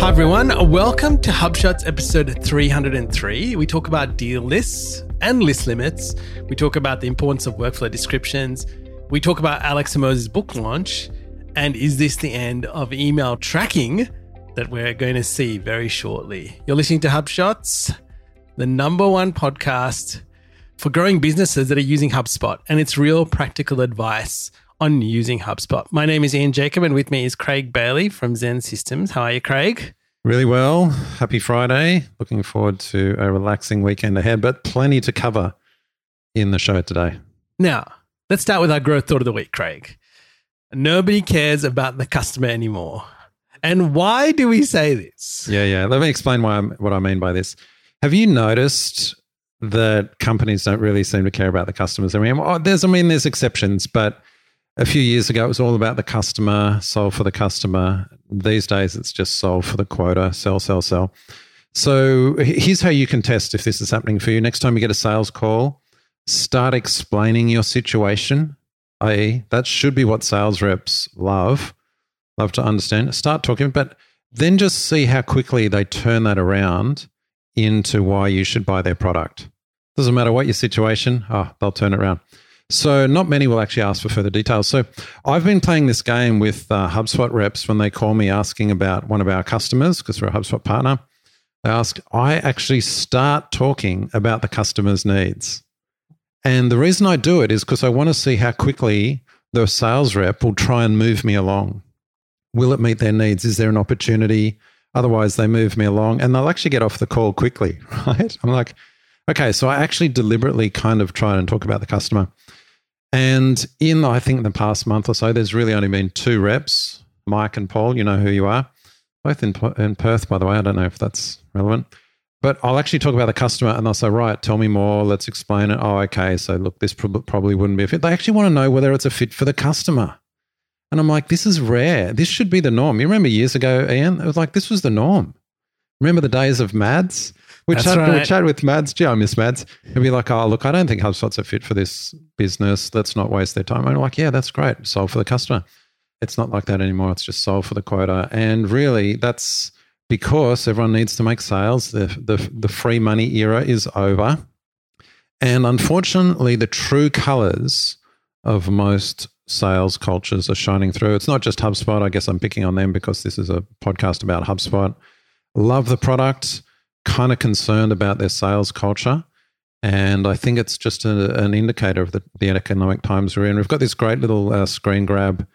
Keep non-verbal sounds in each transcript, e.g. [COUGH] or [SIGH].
Hi, everyone. Welcome to HubShots episode 303. We talk about deal lists and list limits. We talk about the importance of workflow descriptions. We talk about Alex Hormozi's book launch. And is this the end of email tracking that we're going to see very shortly? You're listening to HubShots, the number one podcast for growing businesses that are using HubSpot, and it's real practical advice on using HubSpot. My name is Ian Jacob, and with me is Craig Bailey from Zen Systems. How are you, Craig? Really well. Happy Friday. Looking forward to a relaxing weekend ahead, but plenty to cover in the show today. Now, let's start with our growth thought of the week, Craig. Nobody cares about the customer anymore. And why do we say this? Yeah, yeah. Let me explain why I'm, what I mean by this. Have you noticed that companies don't really seem to care about the customers? I mean, oh, there's, I mean, there's exceptions, but a few years ago, it was all about the customer, solve for the customer. These days, it's just solve for the quota, sell, sell, sell. So here's how you can test if this is happening for you. Next time you get a sales call, start explaining your situation. I.e., that should be what sales reps love, love to understand. Start talking, but then just see how quickly they turn that around into why you should buy their product. Doesn't matter what your situation, oh, they'll turn it around. So, not many will actually ask for further details. So, I've been playing this game with uh, HubSpot reps when they call me asking about one of our customers, because we're a HubSpot partner. They ask, I actually start talking about the customer's needs. And the reason I do it is because I want to see how quickly the sales rep will try and move me along. Will it meet their needs? Is there an opportunity? Otherwise, they move me along and they'll actually get off the call quickly, [LAUGHS] right? I'm like, okay, so I actually deliberately kind of try and talk about the customer. And in, I think, the past month or so, there's really only been two reps, Mike and Paul. You know who you are, both in, in Perth, by the way. I don't know if that's relevant. But I'll actually talk about the customer and they'll say, right, tell me more. Let's explain it. Oh, okay. So, look, this probably wouldn't be a fit. They actually want to know whether it's a fit for the customer. And I'm like, this is rare. This should be the norm. You remember years ago, Ian? It was like, this was the norm. Remember the days of Mads? We chat, right. we chat with Mads. Gee, I miss Mads. He'd be like, oh, look, I don't think HubSpot's a fit for this business. Let's not waste their time. I'm like, yeah, that's great. Solve for the customer. It's not like that anymore. It's just solve for the quota. And really, that's because everyone needs to make sales. The, the, the free money era is over. And unfortunately, the true colors of most sales cultures are shining through. It's not just HubSpot. I guess I'm picking on them because this is a podcast about HubSpot. Love the product kind of concerned about their sales culture. And I think it's just a, an indicator of the, the, economic times we're in. We've got this great little uh, screen grab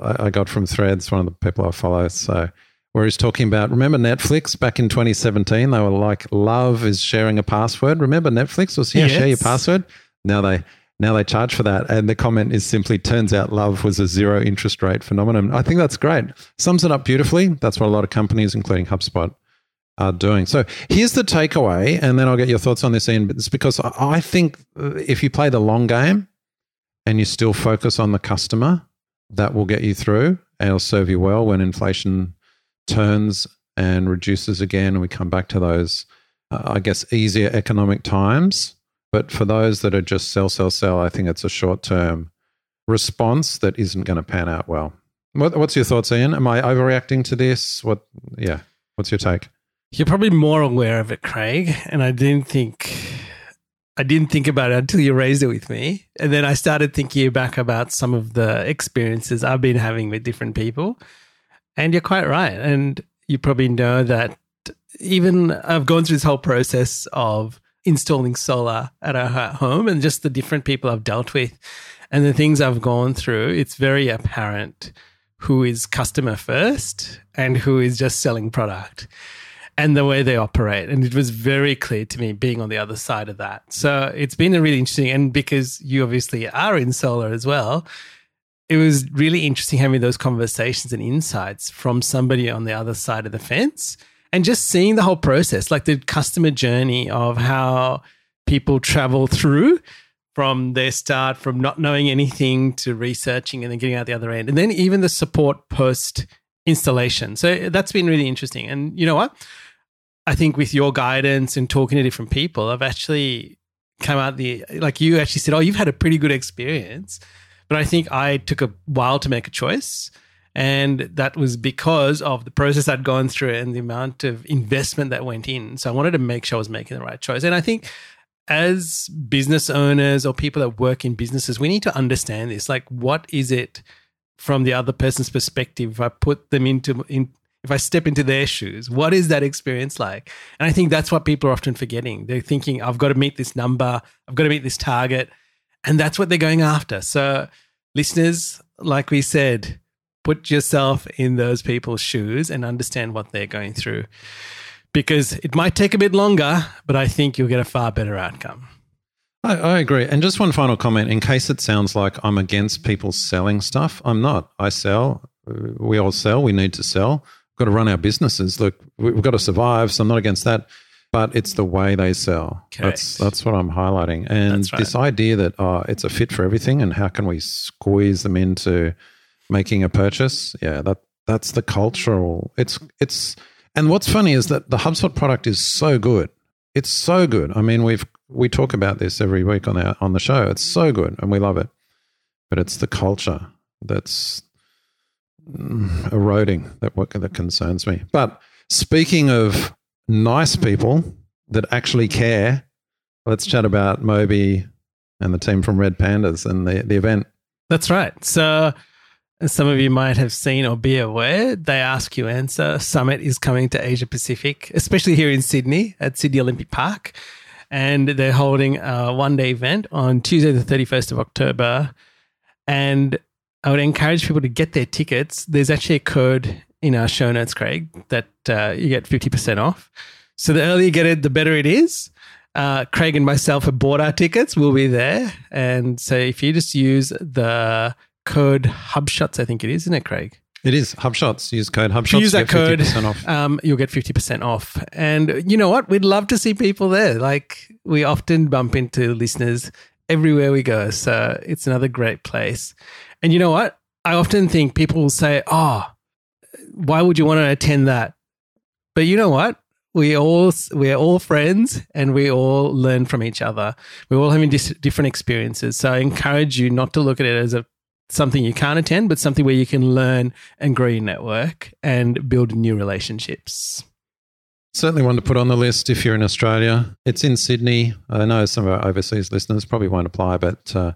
I, I, got from Threads, one of the people I follow. So, where he's talking about, remember Netflix back in 2017? They were like, love is sharing a password. Remember Netflix was, yeah, yes. share your password. Now they, now they charge for that. And the comment is simply, turns out love was a zero interest rate phenomenon. I think that's great. Sums it up beautifully. That's what a lot of companies, including HubSpot, are doing. So here's the takeaway, and then I'll get your thoughts on this, Ian. It's because I think uh, if you play the long game and you still focus on the customer, that will get you through and it'll serve you well when inflation turns and reduces again. And we come back to those, uh, I guess, easier economic times. But for those that are just sell, sell, sell, I think it's a short term response that isn't going to pan out well. What, what's your thoughts, Ian? Am I overreacting to this? What? Yeah. What's your take? You're probably more aware of it, Craig, and I didn't think I didn't think about it until you raised it with me. And then I started thinking back about some of the experiences I've been having with different people. And you're quite right. And you probably know that even I've gone through this whole process of installing solar at our home and just the different people I've dealt with and the things I've gone through, it's very apparent who is customer first and who is just selling product and the way they operate. And it was very clear to me being on the other side of that. So it's been a really interesting, and because you obviously are in solar as well, it was really interesting having those conversations and insights from somebody on the other side of the fence and just seeing the whole process, like the customer journey of how people travel through from their start, from not knowing anything to researching and then getting out the other end. And then even the support post installation. So that's been really interesting. And you know what? I think with your guidance and talking to different people, I've actually come out the like you actually said, oh, you've had a pretty good experience. But I think I took a while to make a choice. And that was because of the process I'd gone through and the amount of investment that went in. So I wanted to make sure I was making the right choice. And I think as business owners or people that work in businesses, we need to understand this. Like, what is it from the other person's perspective? If I put them into, in, if I step into their shoes, what is that experience like? And I think that's what people are often forgetting. They're thinking, I've got to meet this number, I've got to meet this target. And that's what they're going after. So, listeners, like we said, put yourself in those people's shoes and understand what they're going through because it might take a bit longer, but I think you'll get a far better outcome. I, I, agree. And just one final comment in case it sounds like I'm against people selling stuff, I'm not. I sell. Uh, we all sell. We need to sell. Got to run our businesses. Look, we've got to survive. So I'm not against that. But it's the way they sell. Correct. That's that's what I'm highlighting. And right. this idea that oh, it's a fit for everything, and how can we squeeze them into making a purchase? Yeah, that that's the cultural. It's it's and what's funny is that the HubSpot product is so good. It's so good. I mean, we've we talk about this every week on our on the show. It's so good, and we love it. But it's the culture that's eroding that what that concerns me. But speaking of nice people that actually care, let's chat about Moby and the team from Red Pandas and the the event. That's right. So some of you might have seen or be aware, they ask you answer summit is coming to Asia Pacific, especially here in Sydney at Sydney Olympic Park. And they're holding a one day event on Tuesday, the 31st of October. And I would encourage people to get their tickets. There's actually a code in our show notes, Craig, that uh, you get 50% off. So the earlier you get it, the better it is. Uh, Craig and myself have bought our tickets. We'll be there. And so if you just use the code HubShots, I think it is, isn't it, Craig? It is HubShots. Use code HubShots. use that code, um, you'll get fifty percent off. And you know what? We'd love to see people there. Like we often bump into listeners everywhere we go, so it's another great place. And you know what? I often think people will say, "Oh, why would you want to attend that?" But you know what? We all we're all friends, and we all learn from each other. We're all having dis- different experiences. So I encourage you not to look at it as a something you can't attend, but something where you can learn and grow your network and build new relationships. Certainly one to put on the list if you're in Australia. It's in Sydney. I know some of our overseas listeners probably won't apply, but uh,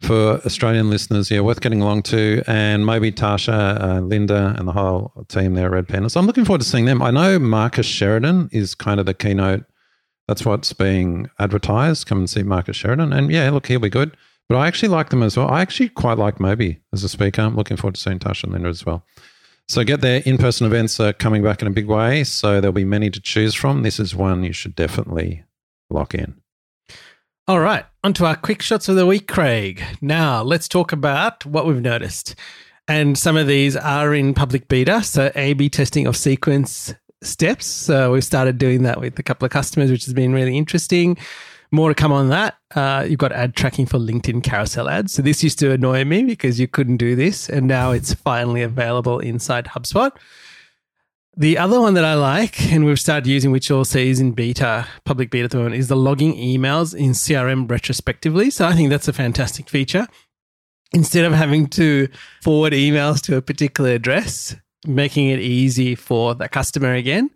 for Australian listeners, yeah, worth getting along to. And maybe Tasha, uh, Linda, and the whole team there at Red Pandas. I'm looking forward to seeing them. I know Marcus Sheridan is kind of the keynote. That's what's being advertised. Come and see Marcus Sheridan. And yeah, look, he'll be good. But I actually like them as well. I actually quite like Moby as a speaker. I'm looking forward to seeing Tasha and Linda as well. So get there. In-person events are coming back in a big way. So there'll be many to choose from. This is one you should definitely lock in. All right. On to our quick shots of the week, Craig. Now let's talk about what we've noticed. And some of these are in public beta. So A-B testing of sequence steps. So we've started doing that with a couple of customers, which has been really interesting. More to come on that. Uh, you've got ad tracking for LinkedIn carousel ads. So this used to annoy me because you couldn't do this, and now it's finally available inside HubSpot. The other one that I like, and we've started using, which also is in beta, public beta at the moment, is the logging emails in CRM retrospectively. So I think that's a fantastic feature. Instead of having to forward emails to a particular address, making it easy for the customer again.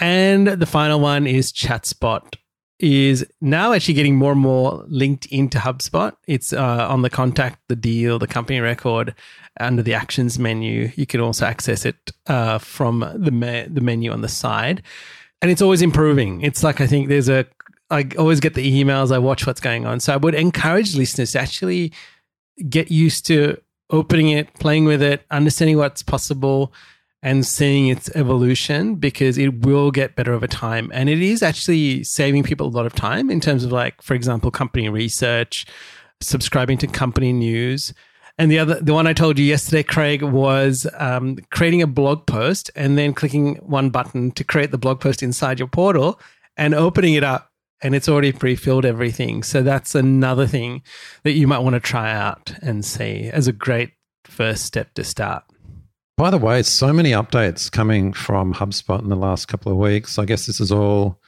And the final one is ChatSpot is now actually getting more and more linked into HubSpot. It's uh, on the contact, the deal, the company record, under the actions menu. You can also access it uh, from the me- the menu on the side, and it's always improving. It's like I think there's a I always get the emails. I watch what's going on, so I would encourage listeners to actually get used to opening it, playing with it, understanding what's possible and seeing its evolution because it will get better over time. And it is actually saving people a lot of time in terms of, like, for example, company research, subscribing to company news. And the other, the one I told you yesterday, Craig, was um, creating a blog post and then clicking one button to create the blog post inside your portal and opening it up. And it's already pre filled everything. So that's another thing that you might want to try out and see as a great first step to start. By the way, so many updates coming from HubSpot in the last couple of weeks. I guess this is all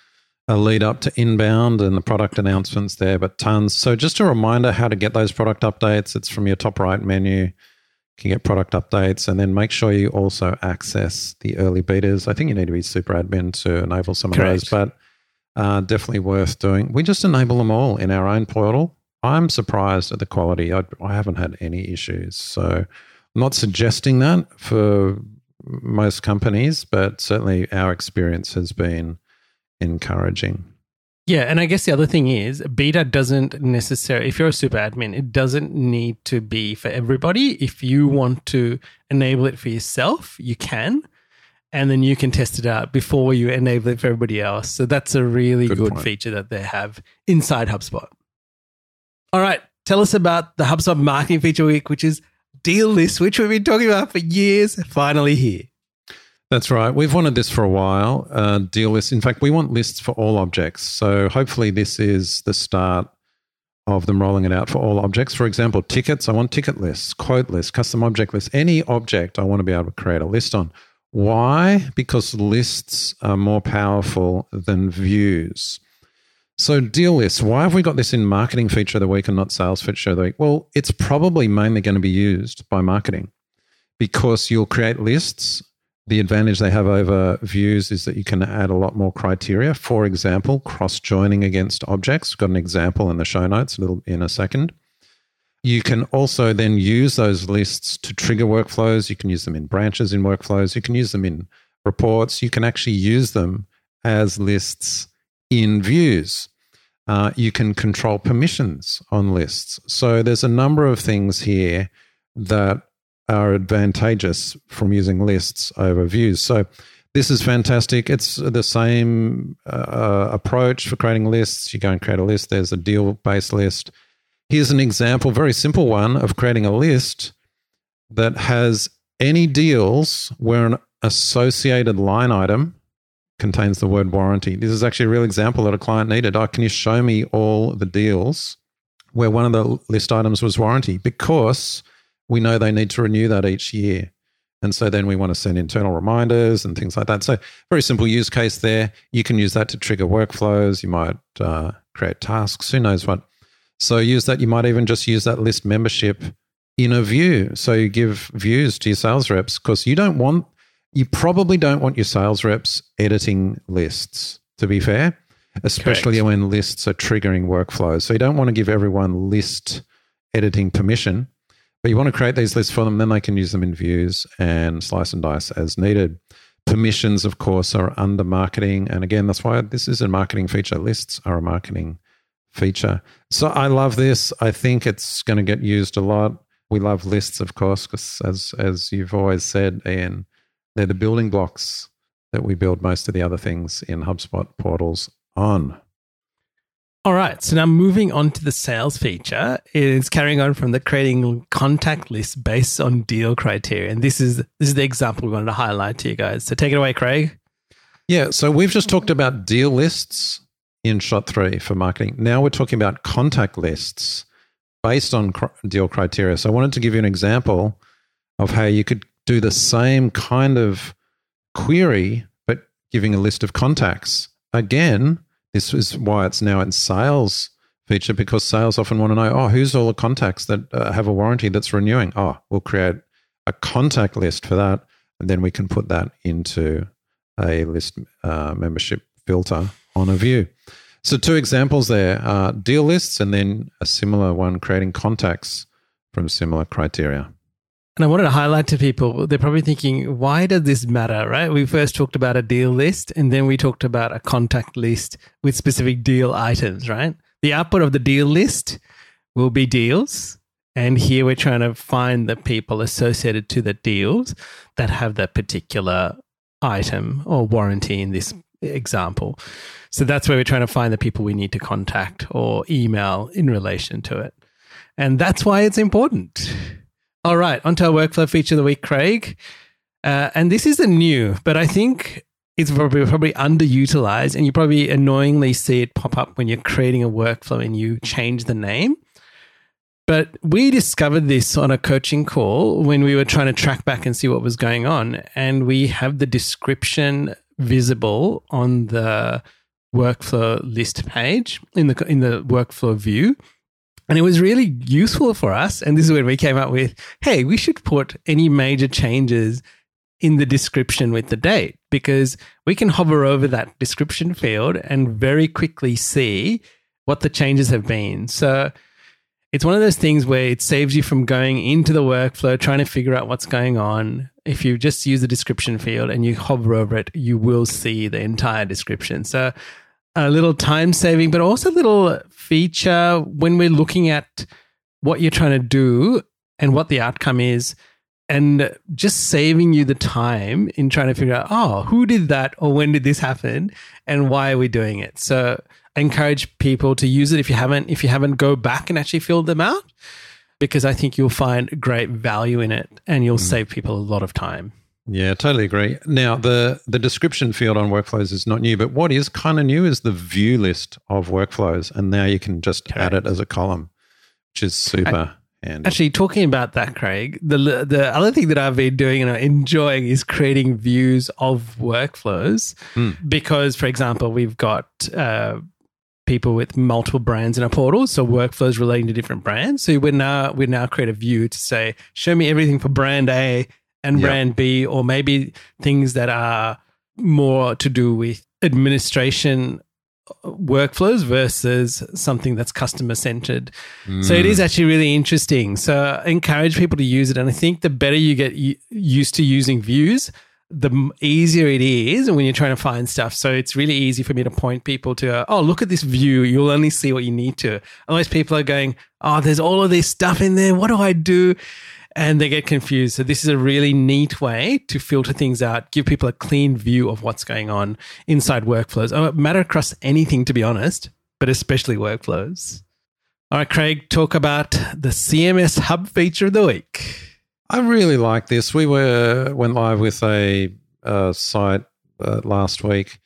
a lead up to inbound and the product announcements there, but tons. So just a reminder how to get those product updates. It's from your top right menu. You can get product updates, and then make sure you also access the early betas. I think you need to be super admin to enable some Correct. of those, but uh, definitely worth doing. We just enable them all in our own portal. I'm surprised at the quality. I, I haven't had any issues. So not suggesting that for most companies, but certainly our experience has been encouraging. Yeah, and I guess the other thing is beta doesn't necessarily if you're a super admin, it doesn't need to be for everybody. If you want to enable it for yourself, you can. And then you can test it out before you enable it for everybody else. So that's a really Good good, feature that they have inside HubSpot. All right, tell us about the HubSpot marketing feature week, which is deal list, which we've been talking about for years, finally here. That's right. We've wanted this for a while. Uh, deal list. In fact, we want lists for all objects. So hopefully, this is the start of them rolling it out for all objects. For example, tickets. I want ticket lists, quote lists, custom object lists. Any object I want to be able to create a list on. Why? Because lists are more powerful than views. So, deal lists. Why have we got this in marketing feature of the week and not sales feature of the week? Well, it's probably mainly going to be used by marketing because you'll create lists the advantage they have over views is that you can add a lot more criteria. For example, cross joining against objects. We've got an example in the show notes a little in a second. You can also then use those lists to trigger workflows. You can use them in branches in workflows. You can use them in reports. You can actually use them as lists in views. Uh, you can control permissions on lists. So there's a number of things here that are advantageous from using lists over views. So this is fantastic. It's the same uh, approach for creating lists. You go and create a list. There's a deal based list. Here's an example, very simple one, of creating a list that has any deals where an associated line item contains the word warranty. This is actually a real example that a client needed. Oh, can you show me all the deals where one of the list items was warranty? Because we know they need to renew that each year. And so then we want to send internal reminders and things like that. So, very simple use case there. You can use that to trigger workflows. You might uh, create tasks, who knows what. So, use that. You might even just use that list membership in a view. So, you give views to your sales reps because you don't want, you probably don't want your sales reps editing lists, to be fair, especially Correct. when lists are triggering workflows. So, you don't want to give everyone list editing permission. But you want to create these lists for them, then they can use them in views and slice and dice as needed. Permissions, of course, are under marketing. And again, that's why this is a marketing feature. Lists are a marketing feature. So I love this. I think it's going to get used a lot. We love lists, of course, because as, as you've always said, Ian, they're the building blocks that we build most of the other things in HubSpot portals on. All right. So now moving on to the sales feature, it's carrying on from the creating contact list based on deal criteria. And this is this is the example we wanted to highlight to you guys. So take it away, Craig. Yeah, so we've just talked about deal lists in shot three for marketing. Now we're talking about contact lists based on deal criteria. So I wanted to give you an example of how you could do the same kind of query, but giving a list of contacts. Again, this is why it's now in sales feature because sales often want to know, oh, who's all the contacts that uh, have a warranty that's renewing? Oh, we'll create a contact list for that, and then we can put that into a list uh, membership filter on a view. So, two examples there are deal lists and then a similar one creating contacts from similar criteria. And I wanted to highlight to people, they're probably thinking, why does this matter, right? We first talked about a deal list and then we talked about a contact list with specific deal items, right? The output of the deal list will be deals. And here we're trying to find the people associated to the deals that have that particular item or warranty in this example. So that's where we're trying to find the people we need to contact or email in relation to it. And that's why it's important. All right, onto our workflow feature of the week, Craig. Uh, and this isn't new, but I think it's probably, probably underutilized, and you probably annoyingly see it pop up when you're creating a workflow and you change the name. But we discovered this on a coaching call when we were trying to track back and see what was going on. And we have the description visible on the workflow list page in the in the workflow view. And it was really useful for us. And this is when we came up with hey, we should put any major changes in the description with the date because we can hover over that description field and very quickly see what the changes have been. So it's one of those things where it saves you from going into the workflow, trying to figure out what's going on. If you just use the description field and you hover over it, you will see the entire description. So a little time saving, but also a little feature when we're looking at what you're trying to do and what the outcome is and just saving you the time in trying to figure out, oh, who did that or when did this happen and why are we doing it? So I encourage people to use it if you haven't, if you haven't, go back and actually fill them out because I think you'll find great value in it and you'll mm. save people a lot of time. Yeah, totally agree. Now, the the description field on workflows is not new, but what is kind of new is the view list of workflows, and now you can just Correct. add it as a column, which is super. handy. Actually, talking about that, Craig, the the other thing that I've been doing and enjoying is creating views of workflows. Mm. Because, for example, we've got uh, people with multiple brands in a portal, so workflows relating to different brands. So we now we now create a view to say, show me everything for brand A and yep. brand B, or maybe things that are more to do with administration uh, workflows versus something that's customer centered. Mm. So it is mm. actually really interesting. So I encourage people to use it. And I think the better you get used to using views, the easier it is when you're trying to find stuff. So it's really easy for me to point people to, oh, look at this view. You'll only see what you need to. Unless people are going, oh, there's all of this stuff in there. What do I do? And they get confused. So this is a really neat way to filter things out, give people a clean view of what's going on inside workflows. Oh, matter across anything, to be honest, but especially workflows. All right, Craig, talk about the CMS Hub feature of the week. I really like this. We were went live with a, a site uh, last week,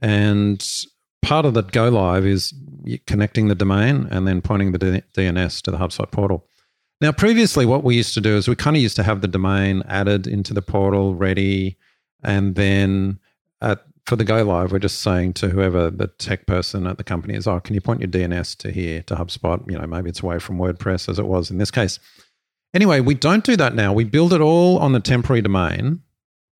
and part of the go live is connecting the domain and then pointing the D- DNS to the HubSpot portal. Now, previously, what we used to do is we kind of used to have the domain added into the portal ready, and then at, for the go live, we're just saying to whoever the tech person at the company is, "Oh, can you point your DNS to here to HubSpot? You know, maybe it's away from WordPress as it was in this case." Anyway, we don't do that now. We build it all on the temporary domain.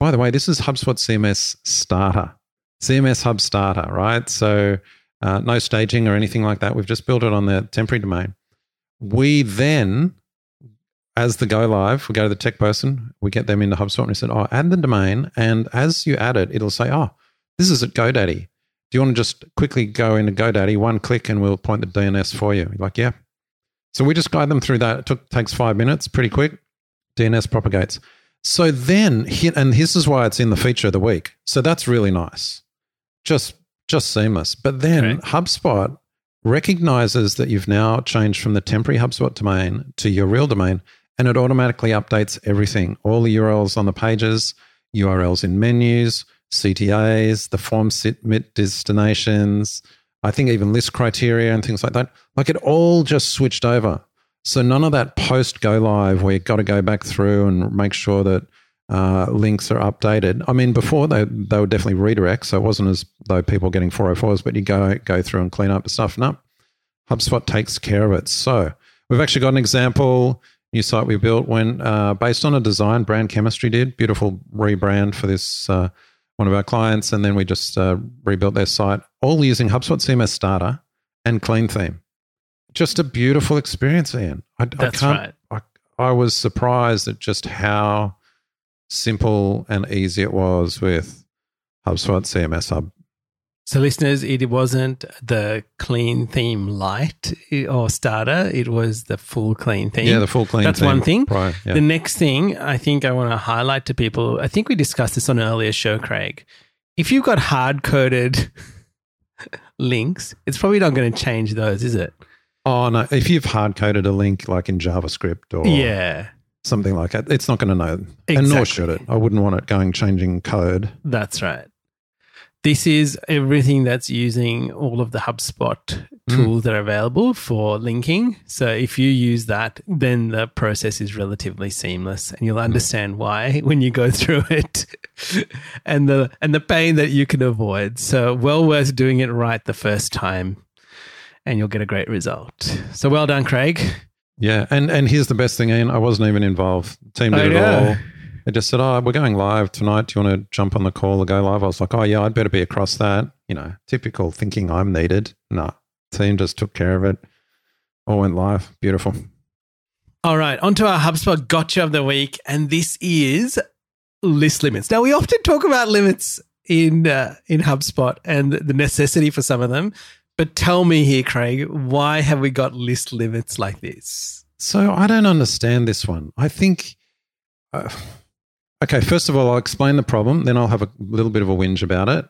By the way, this is HubSpot CMS Starter, CMS Hub Starter, right? So uh, no staging or anything like that. We've just built it on the temporary domain. We then as the go live, we go to the tech person, we get them into HubSpot, and we said, "Oh, add the domain." And as you add it, it'll say, "Oh, this is at GoDaddy. Do you want to just quickly go into GoDaddy, one click, and we'll point the DNS for you?" You're like, yeah. So we just guide them through that. It took, takes five minutes, pretty quick. DNS propagates. So then, and this is why it's in the feature of the week. So that's really nice, just just seamless. But then okay. HubSpot recognizes that you've now changed from the temporary HubSpot domain to your real domain and it automatically updates everything all the URLs on the pages, URLs in menus, CTAs, the form submit destinations, I think even list criteria and things like that. Like it all just switched over. So none of that post go live where you've got to go back through and make sure that uh, links are updated. I mean, before they they were definitely redirects, so it wasn't as though people were getting 404s, but you go go through and clean up the stuff. No, HubSpot takes care of it. So we've actually got an example new site we built when uh, based on a design brand chemistry did beautiful rebrand for this uh, one of our clients. And then we just uh, rebuilt their site all using hubspot cms starter and clean theme. Just a beautiful experience ian. I, That's I can't right. I, I was surprised at just how simple and easy it was with hubspot cms hub so, listeners, it wasn't the clean theme light or starter. It was the full clean theme. Yeah, the full clean That's one thing. Right, yeah. The next thing I think I want to highlight to people, I think we discussed this on an earlier show, Craig. If you've got hard coded [LAUGHS] links, it's probably not going to change those, is it? Oh, no. If you've hard coded a link like in JavaScript or. Yeah something like that. It's not going to know, exactly. and nor should it. I wouldn't want it going changing code. That's right. This is everything that's using all of the HubSpot hmm. tools mm. that are available for linking. So if you use that, then the process is relatively seamless and you'll hmm. understand mm. why [LAUGHS] when you go through it [LAUGHS] and the and the pain that you can avoid. So well worth doing it right the first time. and you'll get a great result. So well done, Craig. Yeah, and and here's the best thing, Ian. I wasn't even involved. Team did I it know. all. They just said, "Oh, we're going live tonight. Do you want to jump on the call or go live?" I was like, "Oh yeah, I'd better be across that." You know, typical thinking I'm needed. No, team just took care of it. All went live. Beautiful. All right, on to our HubSpot gotcha of the week, and this is list limits. Now, we often talk about limits in uh, in HubSpot and the necessity for some of them, but tell me here, Craig, why have we got list limits like this? So I don't understand this one. I think. Uh, okay, first of all, I'll explain the problem. Then I'll have a little bit of a whinge about it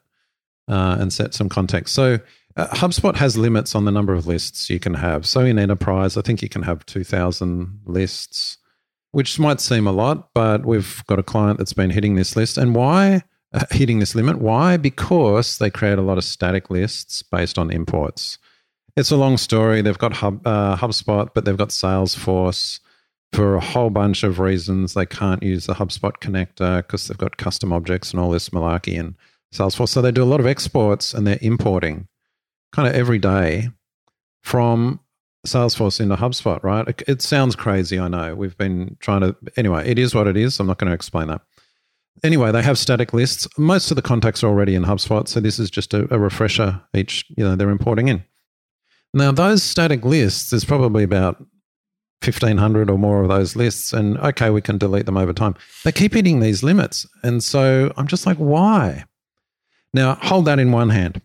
uh, and set some context. So uh, HubSpot has limits on the number of lists you can have. So in enterprise, I think you can have two thousand lists, which might seem a lot, but we've got a client that's been hitting this list. And why? Uh, hitting this limit. Why? Because they create a lot of static lists based on imports. It's a long story. They've got Hub, uh, HubSpot, but they've got Salesforce for a whole bunch of reasons. They can't use the HubSpot connector because they've got custom objects and all this malarkey in Salesforce. So they do a lot of exports and they're importing kind of every day from Salesforce into HubSpot, right? It, it sounds crazy, I know. We've been trying to, anyway, it is what it is. I'm not going to explain that. Anyway, they have static lists. Most of the contacts are already in HubSpot, so this is just a, a refresher each, you know, they're importing in. Now, those static lists, there's probably about 1500 or more of those lists, and okay, we can delete them over time. They keep hitting these limits. And so I'm just like, why? Now, hold that in one hand.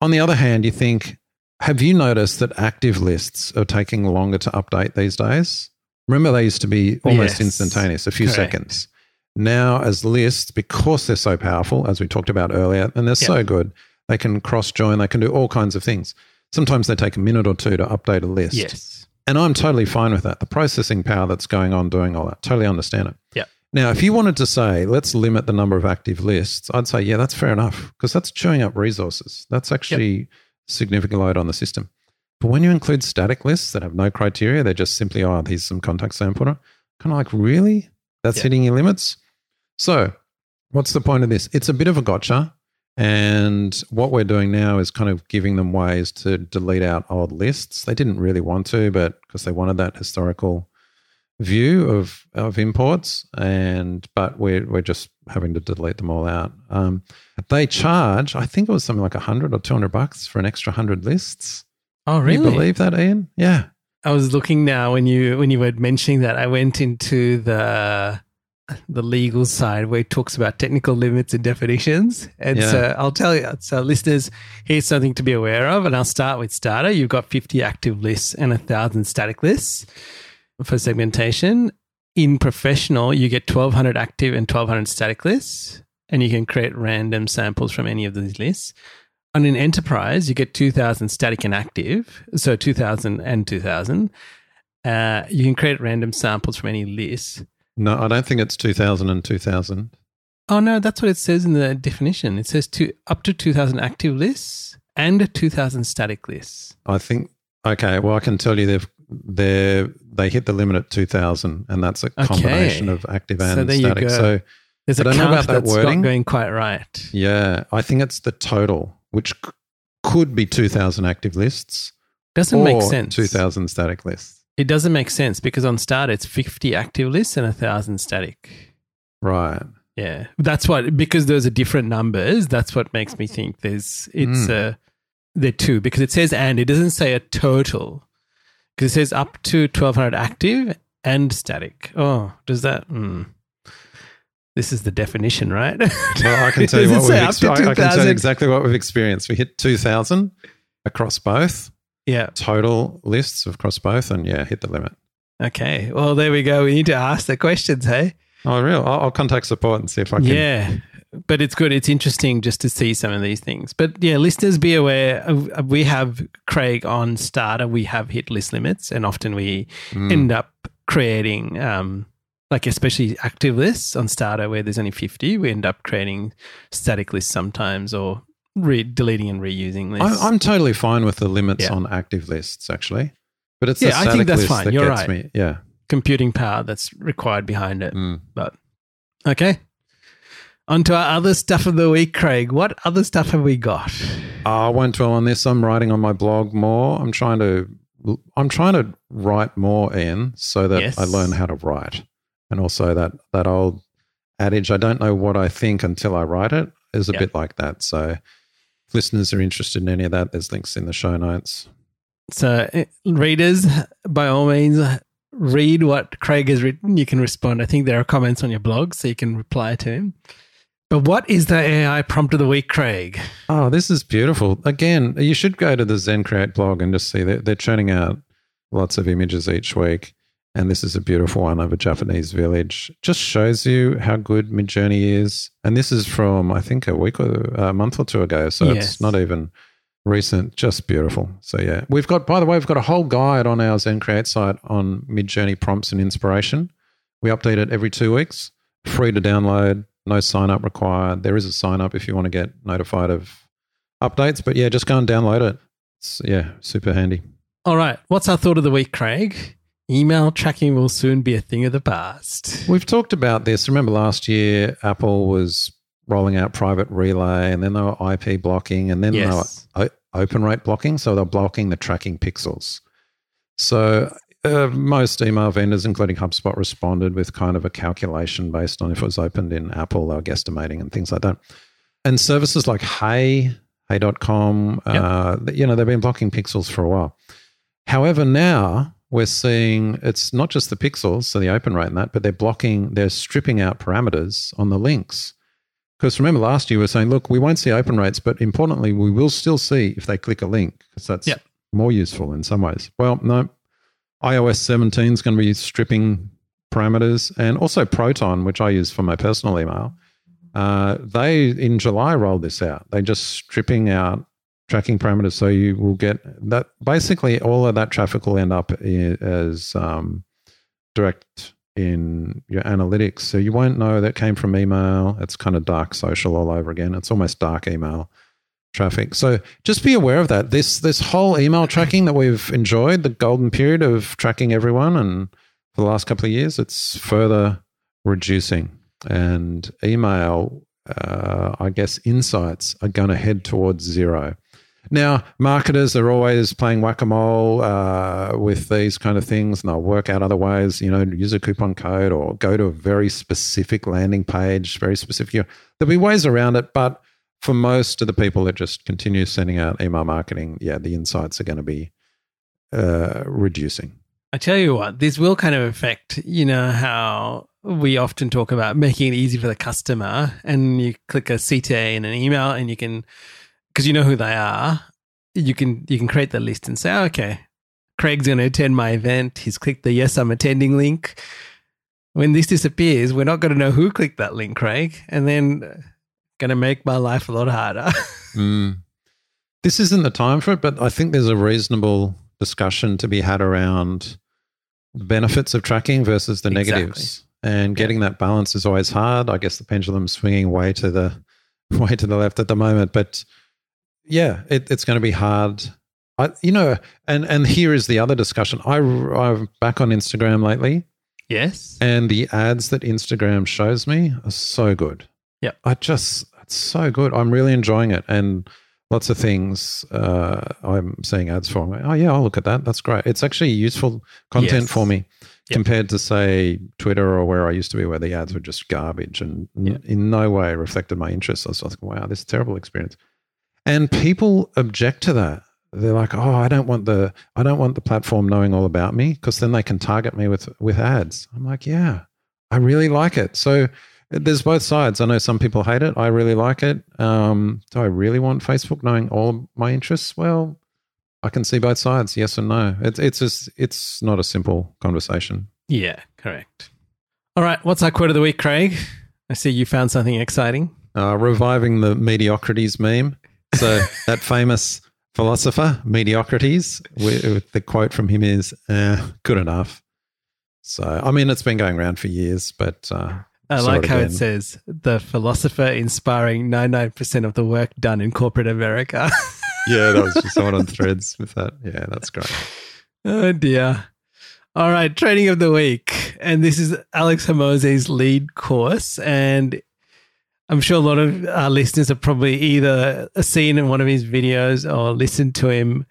On the other hand, you think, have you noticed that active lists are taking longer to update these days? Remember, they used to be almost Yes. instantaneous, a few Correct. seconds. Now, as lists, because they're so powerful, as we talked about earlier, and they're so good, they can cross join, they can do all kinds of things. Sometimes they take a minute or two to update a list. Yes. And I'm totally fine with that. The processing power that's going on doing all that, totally understand it. Yeah. Now, if you wanted to say, let's limit the number of active lists, I'd say, yeah, that's fair enough because that's chewing up resources. That's actually significant load on the system. But when you include static lists that have no criteria, they're just simply, oh, here's some contacts contact sample. Kind of like, really? That's Yeah. hitting your limits? So, what's the point of this? It's a bit of a gotcha. And what we're doing now is kind of giving them ways to delete out old lists. They didn't really want to, but because they wanted that historical view of of imports, and but we're we're just having to delete them all out. Um, they charge, I think it was something like a hundred or two hundred bucks for an extra hundred lists. Oh, Can really? you believe that, Ian? Yeah. I was looking now when you when you were mentioning that. I went into the the legal side where it talks about technical limits and definitions. And Yeah. so I'll tell you, so listeners, here's something to be aware of. And I'll start with starter. You've got 50 active lists and a thousand static lists for segmentation. In professional, you get 1200 active and 1200 static lists, and you can create random samples from any of these lists. On an enterprise, you get 2000 static and active, so 2000 and 2000. Uh, you can create random samples from any list. No, I don't think it's 2000 and 2000. Oh no, that's what it says in the definition. It says to up to 2000 active lists and 2000 static lists. I think, okay, well, I can tell you they've, they're, they hit the limit at 2000, and that's a combination of active and So there you static. go. So, There's I a don't know about that wording. not going quite right. yeah, I think it's the total, which c- could be 2000 active lists Doesn't make sense. 2000 static lists. It doesn't make sense because on start it's 50 active lists and a thousand static. Right. Yeah, that's what because those are different numbers. That's what makes me think there's it's Hmm. uh they're two because it says and it doesn't say a total because it says up to 1200 active and static. Oh, does that? Hmm. This is the definition, right? Well, I can [LAUGHS] tell you what we've experienced. I can tell you exactly what we've experienced. We hit 2000 across both, yeah. total lists across both, and yeah, hit the limit. Okay. Well, there we go. We need to ask the questions, hey? Oh, real? I'll, I'll contact support and see if I can. Yeah. But it's good. It's interesting just to see some of these things. But yeah, listeners, be aware. We have Craig on starter. We have hit list limits, and often we Mm. end up creating, um, like especially active lists on starter where there's only 50. We end up creating static lists sometimes or re- deleting and reusing lists. I, I'm totally fine with the limits Yeah. on active lists, actually. But it's Yeah, the I think that's fine. that You're gets right. me. Yeah. Computing power that's required behind it. Mm. But okay. On to our other stuff of the week, Craig. What other stuff have we got? I won't dwell on this. I'm writing on my blog more. I'm trying to I'm trying to write more, Ian, so that Yes. I learn how to write. And also that that old adage, I don't know what I think until I write it, is a Yep. bit like that. So listeners are interested in any of that, there's links in the show notes. So, eh, readers, by all means, read what Craig has written. You can respond. I think there are comments on your blog, so you can reply to him. But what is the AI prompt of the week, Craig? Oh, this is beautiful. Again, you should go to the Zen Create blog and just see that they're churning out lots of images each week. And this is a beautiful one of a Japanese village. Just shows you how good Midjourney is. And this is from, I think, a week or a month or two ago. So Yes. it's not even recent. Just beautiful. So, yeah. We've got, by the way, we've got a whole guide on our Zen Create site on Midjourney prompts and inspiration. We update it every two weeks, free to download, no sign up required. There is a sign up if you want to get notified of updates, but yeah, just go and download it. It's, yeah, super handy. All right. What's our thought of the week, Craig? Email tracking will soon be a thing of the past. We've talked about this. Remember last year, Apple was rolling out private relay, and then they were IP blocking, and then Yes. they were open rate blocking. So they're blocking the tracking pixels. So uh, most email vendors, including HubSpot, responded with kind of a calculation based on if it was opened in Apple, they were guesstimating and things like that. And services like Hey, Hey.com, uh, you know, they've been blocking pixels for a while. However, now we're seeing it's not just the pixels, so the open rate and that, but they're blocking, they're stripping out parameters on the links. Because remember last year we were saying, look, we won't see open rates, but importantly, we will still see if they click a link because that's Yep. more useful in some ways. Well, no, iOS 17 is going to be stripping parameters and also Proton, which I use for my personal email. Uh, they in July rolled this out. They just stripping out tracking parameters, so you will get that. Basically, all of that traffic will end up as um, direct in your analytics, so you won't know that came from email. It's kind of dark social all over again. It's almost dark email traffic. So just be aware of that. This this whole email tracking that we've enjoyed, the golden period of tracking everyone, and for the last couple of years, it's further reducing. And email, uh, I guess, insights are going to head towards zero. Now, marketers are always playing whack a mole uh, with these kind of things, and they'll work out other ways. You know, use a coupon code or go to a very specific landing page, very specific. There'll be ways around it, but for most of the people that just continue sending out email marketing, yeah, the insights are going to be uh, reducing. I tell you what, this will kind of affect, you know, how we often talk about making it easy for the customer and you click a CTA in an email and you can, because you know who they are, you can, you can create the list and say, "Oh, okay, Craig's going to attend my event. He's clicked the yes, I'm attending link. When this disappears, we're not going to know who clicked that link, Craig, and then going to make my life a lot harder. [LAUGHS] Mm. This isn't the time for it, but I think there's a reasonable discussion to be had around the benefits of tracking versus the Exactly. negatives. And getting that balance is always hard. I guess the pendulum's swinging way to the [LAUGHS] way to the left at the moment, but yeah, it, it's going to be hard. I, you know, and and here is the other discussion. I I'm back on Instagram lately, yes. and the ads that Instagram shows me are so good. Yeah. I just it's so good. I'm really enjoying it, and lots of things uh, I'm seeing ads for. I'm like, oh yeah, I'll look at that. That's great. It's actually useful content Yes. for me Yep. compared to say Twitter or where I used to be, where the ads were just garbage and n- in no way reflected my interests. I was like, wow, this is a terrible experience. And people object to that. They're like, oh, I don't want the I don't want the platform knowing all about me because then they can target me with with ads. I'm like, yeah, I really like it. So there's both sides. I know some people hate it. I really like it. Um, do I really want Facebook knowing all my interests? Well, I can see both sides, yes and no. It's it's just it's not a simple conversation. Yeah, correct. All right. What's our quote of the week, Craig? I see you found something exciting. Uh, reviving the Mediocrates meme. So that famous philosopher, Mediocrates, with, the quote from him is uh, "good enough." So I mean, it's been going around for years, but uh, I like it how it says the philosopher inspiring 99% of the work done in corporate America. [LAUGHS] yeah, that was just someone on Threads with that. Yeah, that's great. oh, dear. All right. Training of the week. And this is Alex Hormozi's lead course. And I'm sure a lot of our listeners have probably either seen in one of his videos or listened to him,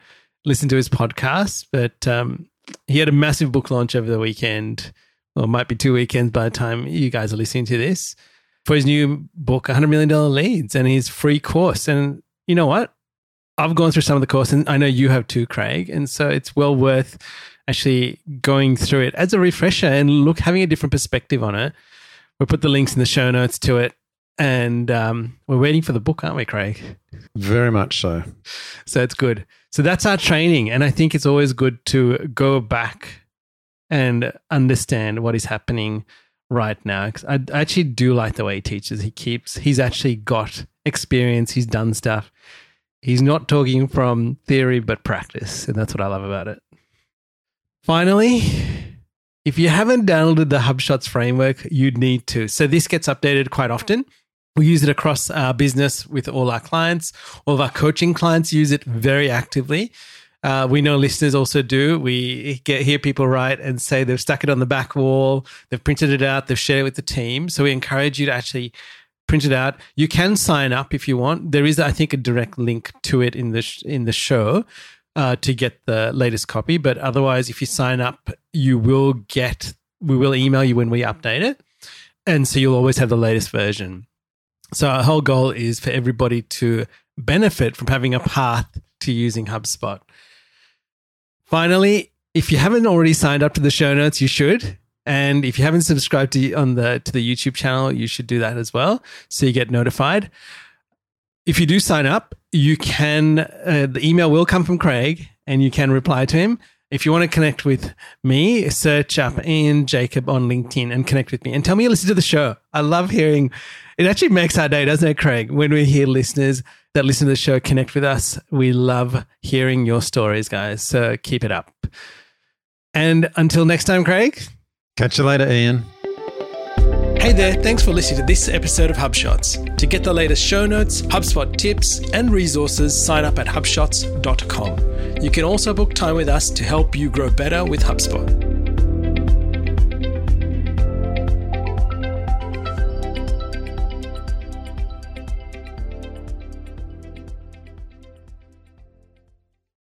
listened to his podcast. But um, he had a massive book launch over the weekend, or might be two weekends by the time you guys are listening to this, for his new book, $100 million Leads, and his free course. And you know what? I've gone through some of the course, and I know you have too, Craig. And so it's well worth actually going through it as a refresher and look having a different perspective on it. We'll put the links in the show notes to it. And um, we're waiting for the book, aren't we, Craig? Very much so. So it's good. So that's our training. And I think it's always good to go back and understand what is happening right now. I actually do like the way he teaches. He keeps, he's actually got experience, he's done stuff. He's not talking from theory, but practice. And that's what I love about it. Finally, if you haven't downloaded the HubShots framework, you'd need to. So this gets updated quite often. We use it across our business with all our clients. All of our coaching clients use it very actively. Uh, we know listeners also do. We get hear people write and say they've stuck it on the back wall, they've printed it out, they've shared it with the team. So we encourage you to actually print it out. You can sign up if you want. There is, I think, a direct link to it in the sh- in the show uh, to get the latest copy. But otherwise, if you sign up, you will get. We will email you when we update it, and so you'll always have the latest version. So our whole goal is for everybody to benefit from having a path to using HubSpot. Finally, if you haven't already signed up to the show notes, you should. And if you haven't subscribed to on the to the YouTube channel, you should do that as well, so you get notified. If you do sign up, you can uh, the email will come from Craig, and you can reply to him. If you want to connect with me, search up Ian Jacob on LinkedIn and connect with me, and tell me you listen to the show. I love hearing. It actually makes our day, doesn't it, Craig? When we hear listeners that listen to the show connect with us, we love hearing your stories, guys. So keep it up. And until next time, Craig. Catch you later, Ian. Hey there, thanks for listening to this episode of HubShots. To get the latest show notes, HubSpot tips, and resources, sign up at hubshots.com. You can also book time with us to help you grow better with HubSpot.